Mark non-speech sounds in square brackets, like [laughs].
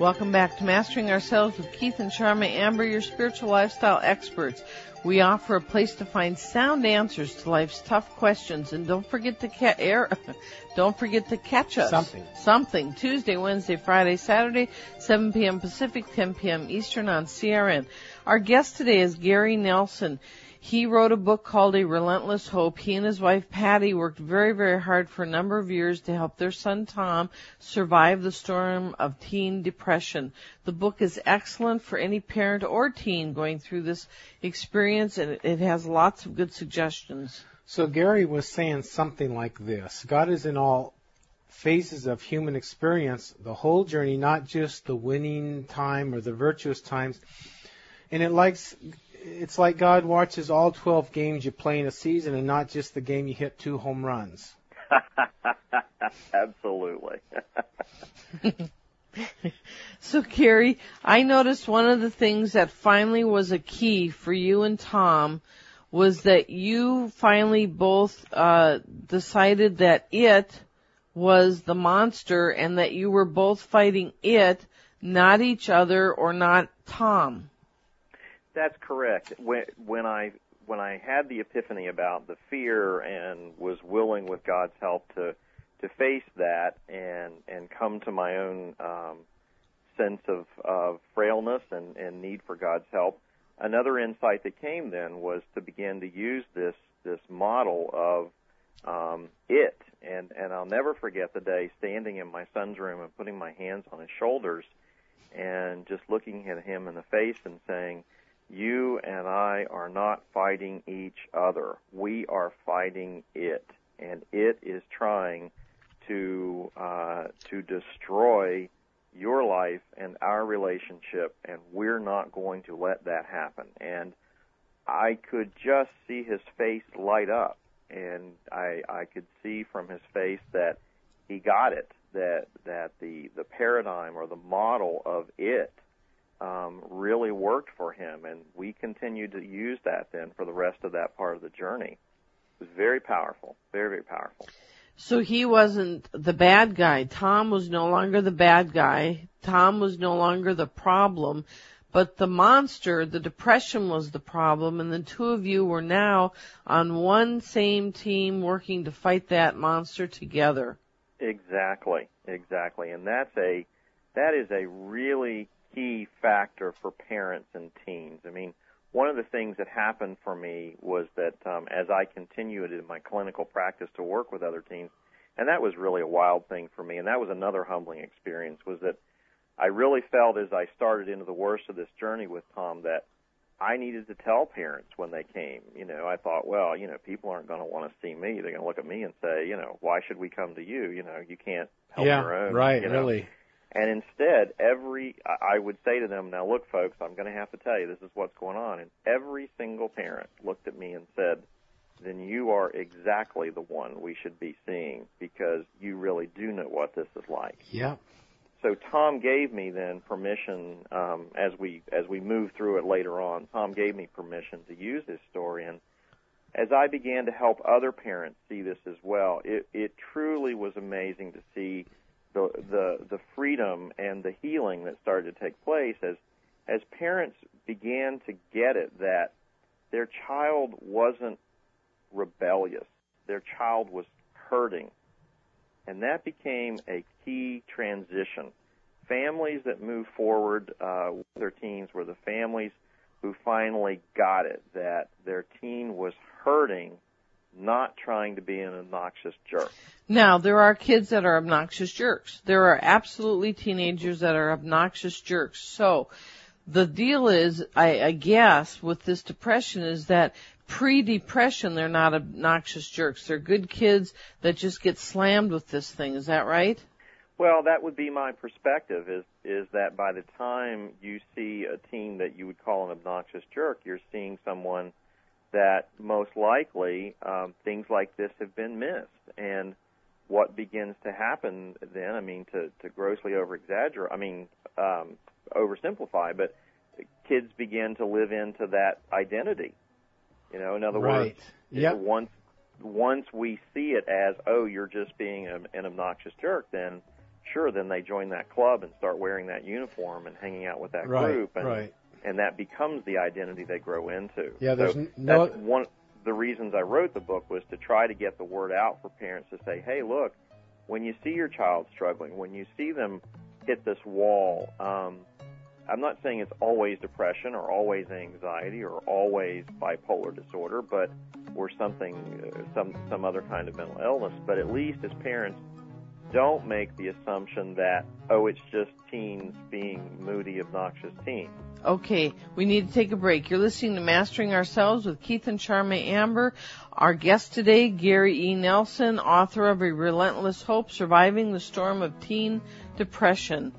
Welcome back to Mastering Ourselves with Keith and Charma Amber, your spiritual lifestyle experts. We offer a place to find sound answers to life's tough questions, and don't forget to ca- air, [laughs] don't forget to catch us. Something. Something. Tuesday, Wednesday, Friday, Saturday, 7 p.m. Pacific, 10 p.m. Eastern on CRN. Our guest today is Gary Nelson. He wrote a book called A Relentless Hope. He and his wife Patty worked very, very hard for a number of years to help their son Tom survive the storm of teen depression. The book is excellent for any parent or teen going through this experience and it has lots of good suggestions. So Gary was saying something like this God is in all phases of human experience, the whole journey, not just the winning time or the virtuous times. And it likes it's like God watches all 12 games you play in a season and not just the game you hit two home runs. [laughs] Absolutely. [laughs] so, Gary, I noticed one of the things that finally was a key for you and Tom was that you finally both uh, decided that it was the monster and that you were both fighting it, not each other or not Tom. That's correct. When when I when I had the epiphany about the fear and was willing with God's help to to face that and and come to my own um, sense of of frailness and and need for God's help. Another insight that came then was to begin to use this this model of um, it and and I'll never forget the day standing in my son's room and putting my hands on his shoulders and just looking at him in the face and saying you and I are not fighting each other. We are fighting it, and it is trying to uh, to destroy your life and our relationship, and we're not going to let that happen. And I could just see his face light up, and I I could see from his face that he got it that that the the paradigm or the model of it um, really worked for him, and we continued to use that then for the rest of that part of the journey. It was very powerful, very very powerful. So he wasn't the bad guy. Tom was no longer the bad guy. Tom was no longer the problem, but the monster, the depression was the problem, and the two of you were now on one same team working to fight that monster together. Exactly, exactly, and that's a that is a really key factor for parents and teens. I mean, one of the things that happened for me was that um, as I continued in my clinical practice to work with other teens, and that was really a wild thing for me, and that was another humbling experience, was that I really felt as I started into the worst of this journey with Tom that I needed to tell parents when they came. You know, I thought, well, you know, people aren't going to want to see me. They're going to look at me and say, you know, why should we come to you? You know, you can't help yeah, your own. right, you know? really. And instead, every I would say to them, now look, folks, I'm going to have to tell you this is what's going on. And every single parent looked at me and said, then you are exactly the one we should be seeing because you really do know what this is like. Yeah. So Tom gave me then permission um, as we as we move through it later on. Tom gave me permission to use this story, and as I began to help other parents see this as well, it, it truly was amazing to see the the the freedom and the healing that started to take place as as parents began to get it that their child wasn't rebellious. Their child was hurting. And that became a key transition. Families that moved forward uh, with their teens were the families who finally got it that their teen was hurting not trying to be an obnoxious jerk. Now, there are kids that are obnoxious jerks. There are absolutely teenagers that are obnoxious jerks. So, the deal is, I, I guess, with this depression is that pre-depression, they're not obnoxious jerks. They're good kids that just get slammed with this thing. Is that right? Well, that would be my perspective. Is is that by the time you see a teen that you would call an obnoxious jerk, you're seeing someone that most likely um, things like this have been missed. And what begins to happen then, I mean, to, to grossly over exaggerate, I mean, um, oversimplify, but kids begin to live into that identity. You know, in other right. words, yep. once once we see it as, oh, you're just being an, an obnoxious jerk, then sure, then they join that club and start wearing that uniform and hanging out with that right, group, and right. And that becomes the identity they grow into. Yeah, there's so no. that's one. The reasons I wrote the book was to try to get the word out for parents to say, "Hey, look, when you see your child struggling, when you see them hit this wall, um, I'm not saying it's always depression or always anxiety or always bipolar disorder, but or something, uh, some some other kind of mental illness. But at least as parents, don't make the assumption that oh, it's just teens being moody, obnoxious teens. Okay, we need to take a break. You're listening to Mastering Ourselves with Keith and Charma Amber. Our guest today, Gary E. Nelson, author of A Relentless Hope, Surviving the Storm of Teen Depression.